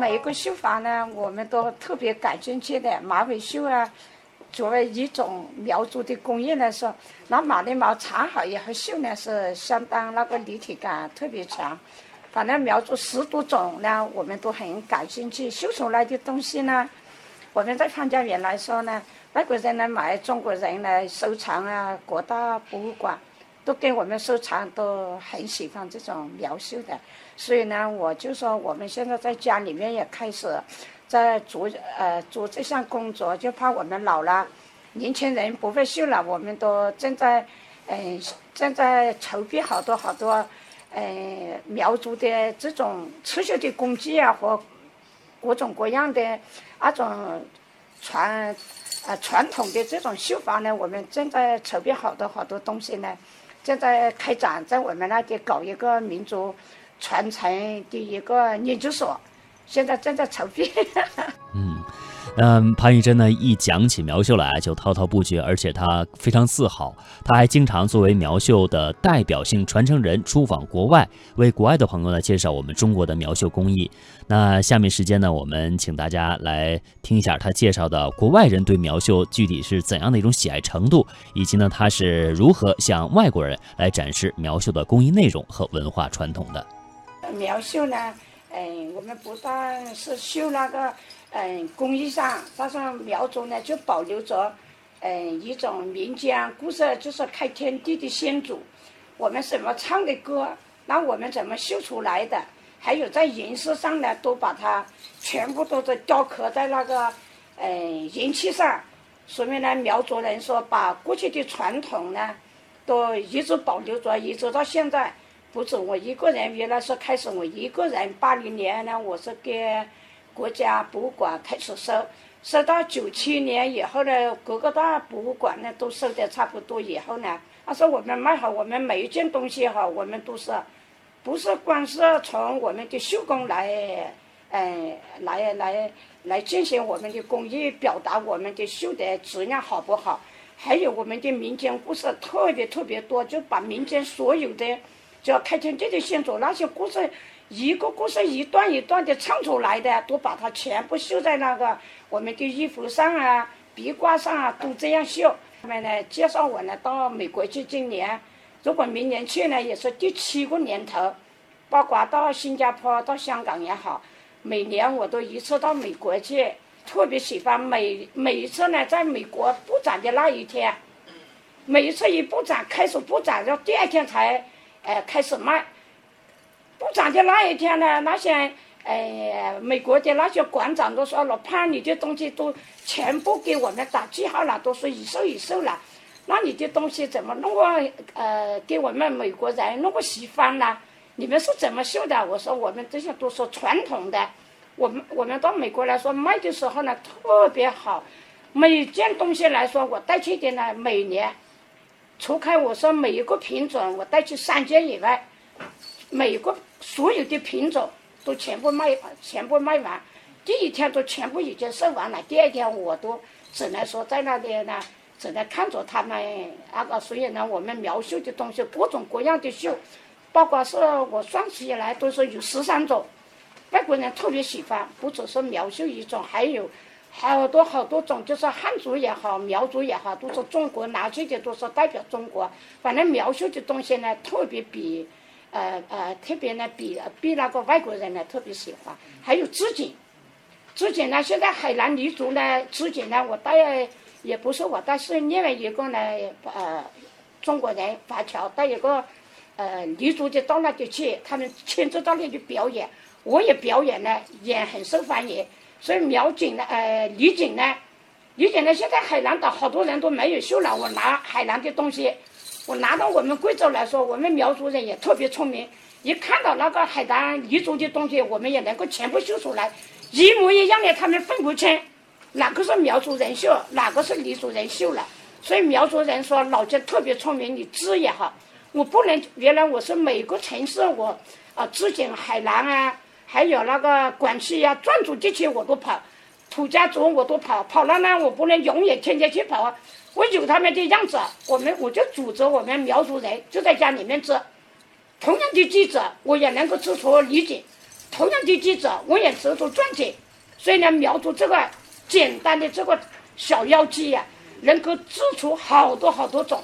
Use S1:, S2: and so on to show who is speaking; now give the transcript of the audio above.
S1: 每一个绣法呢，我们都特别感兴趣的。马尾绣啊，作为一种苗族的工艺来说，那马的毛缠好以后绣呢，是相当那个立体感特别强。反正苗族十多种呢，我们都很感兴趣。绣出来的东西呢，我们在潘家园来说呢，外国人来买，中国人来收藏啊，各大博物馆都给我们收藏，都很喜欢这种苗绣的。所以呢，我就说我们现在在家里面也开始在做呃做这项工作，就怕我们老了，年轻人不会绣了，我们都正在嗯正在筹备好多好多。呃，苗族的这种刺绣的工具啊，和各种各样的那种传呃传统的这种绣法呢，我们正在筹备好多好多东西呢，正在开展，在我们那里搞一个民族传承的一个研究所，现在正在筹备。
S2: 嗯。嗯，潘玉珍呢一讲起苗绣来就滔滔不绝，而且她非常自豪。她还经常作为苗绣的代表性传承人出访国外，为国外的朋友呢介绍我们中国的苗绣工艺。那下面时间呢，我们请大家来听一下她介绍的国外人对苗绣具体是怎样的一种喜爱程度，以及呢她是如何向外国人来展示苗绣的工艺内容和文化传统的。
S1: 苗绣呢，嗯，我们不但是绣那个。嗯，工艺上，加上苗族呢，就保留着嗯一种民间故事，就是开天地的先祖，我们怎么唱的歌，那我们怎么绣出来的，还有在银饰上呢，都把它全部都是雕刻在那个嗯银器上，说明呢苗族人说把过去的传统呢，都一直保留着，一直到现在，不止我一个人，原来是开始我一个人，八零年呢，我是给。国家博物馆开始收，收到九七年以后呢，各个大博物馆呢都收的差不多以后呢，他说我们卖好，我们每一件东西哈，我们都是，不是光是从我们的绣工来，嗯，来来来进行我们的工艺，表达我们的绣的质量好不好，还有我们的民间故事特别特别多，就把民间所有的，就要开天地的先祖那些故事。一个故事一段一段的唱出来的，都把它全部绣在那个我们的衣服上啊、壁挂上啊，都这样绣。他们呢介绍我呢到美国去，今年如果明年去呢，也是第七个年头。包括到新加坡、到香港也好，每年我都一次到美国去，特别喜欢每每一次呢，在美国布展的那一天，每一次一布展开始布展，然后第二天才呃开始卖。不展的那一天呢，那些呃美国的那些馆长都说了，怕你的东西都全部给我们打记号了，都是一售一售了。那你的东西怎么弄个呃给我们美国人弄个喜欢呢？你们是怎么绣的？我说我们这些都是传统的。我们我们到美国来说卖的时候呢，特别好。每件东西来说，我带去的呢，每年，除开我说每一个品种我带去三件以外，每个。所有的品种都全部卖，全部卖完。第一天都全部已经售完了，第二天我都只能说在那里呢，只能看着他们那个。所以呢，我们苗绣的东西各种各样的绣，包括是我算起来都是有十三种。外国人特别喜欢，不只是苗绣一种，还有好多好多种，就是汉族也好，苗族也好，都是中国拿去的，都是代表中国。反正苗绣的东西呢，特别比。呃呃，特别呢，比比那个外国人呢特别喜欢。还有织锦，织锦呢，现在海南彝族呢，织锦呢，我带也不是我带，是另外一个呢，呃，中国人华侨带一个呃彝族的到那里去，他们亲自到那里表演，我也表演呢，也很受欢迎。所以苗锦呢，呃，彝锦呢，彝锦呢，现在海南岛好多人都没有绣了，我拿海南的东西。我拿到我们贵州来说，我们苗族人也特别聪明，一看到那个海南彝族的东西，我们也能够全部绣出来，一模一样的，他们分不清哪个是苗族人绣，哪个是彝族人绣了。所以苗族人说老家特别聪明，你织也好，我不能原来我是每个城市我啊织锦海南啊，还有那个广西呀，壮族地区我都跑，土家族我都跑，跑了呢，我不能永远天天去跑啊。我有他们的样子，我们我就组织我们苗族人就在家里面织，同样的机子，我也能够织出礼锦，同样的记者，我也制作传记，所以呢，苗族这个简单的这个小药剂呀，能够织出好多好多种。